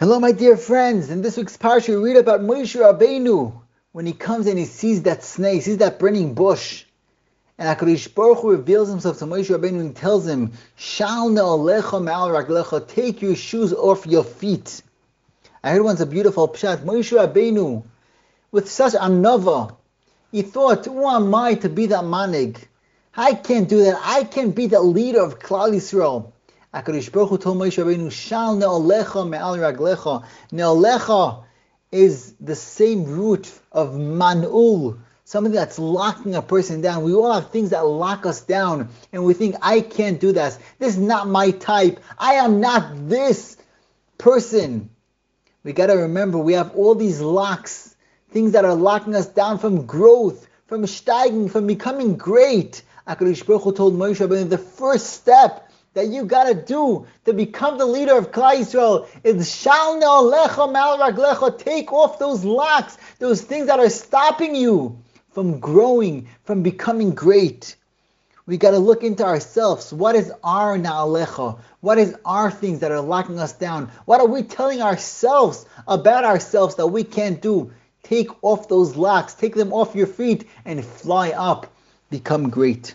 Hello, my dear friends. In this week's parsha, we read about Moshe Rabbeinu when he comes and he sees that sneh, sees that burning bush. And HaKadosh Baruch Hu reveals himself to Moshe Rabbeinu and tells him, Shal ne'alecha take your shoes off your feet. I heard once a beautiful pshat, Moshe Rabbeinu, with such anava, he thought, who am I to be that manhig? I can't do that. I can't be the leader of Klal Yisrael. HaKadosh Baruch Hu told Moshe Rabbeinu, Shal ne'olecha me'al raglecha. Ne'olecha is the same root of man'ul, something that's locking a person down. We all have things that lock us down, and we think, I can't do this. This is not my type. I am not this person. We got to remember, we have all these locks, things that are locking us down from growth, from steiging, from becoming great. HaKadosh Baruch Hu told Moshe Rabbeinu, the first step that you gotta do to become the leader of Klal Yisrael is shal ne'alecha mal raglecha. Take off those locks, those things that are stopping you from growing, from becoming great. We gotta look into ourselves. What is our na'alecha? What is our things that are locking us down? What are we telling ourselves about ourselves that we can't do? Take off those locks, take them off your feet, and fly up. Become great.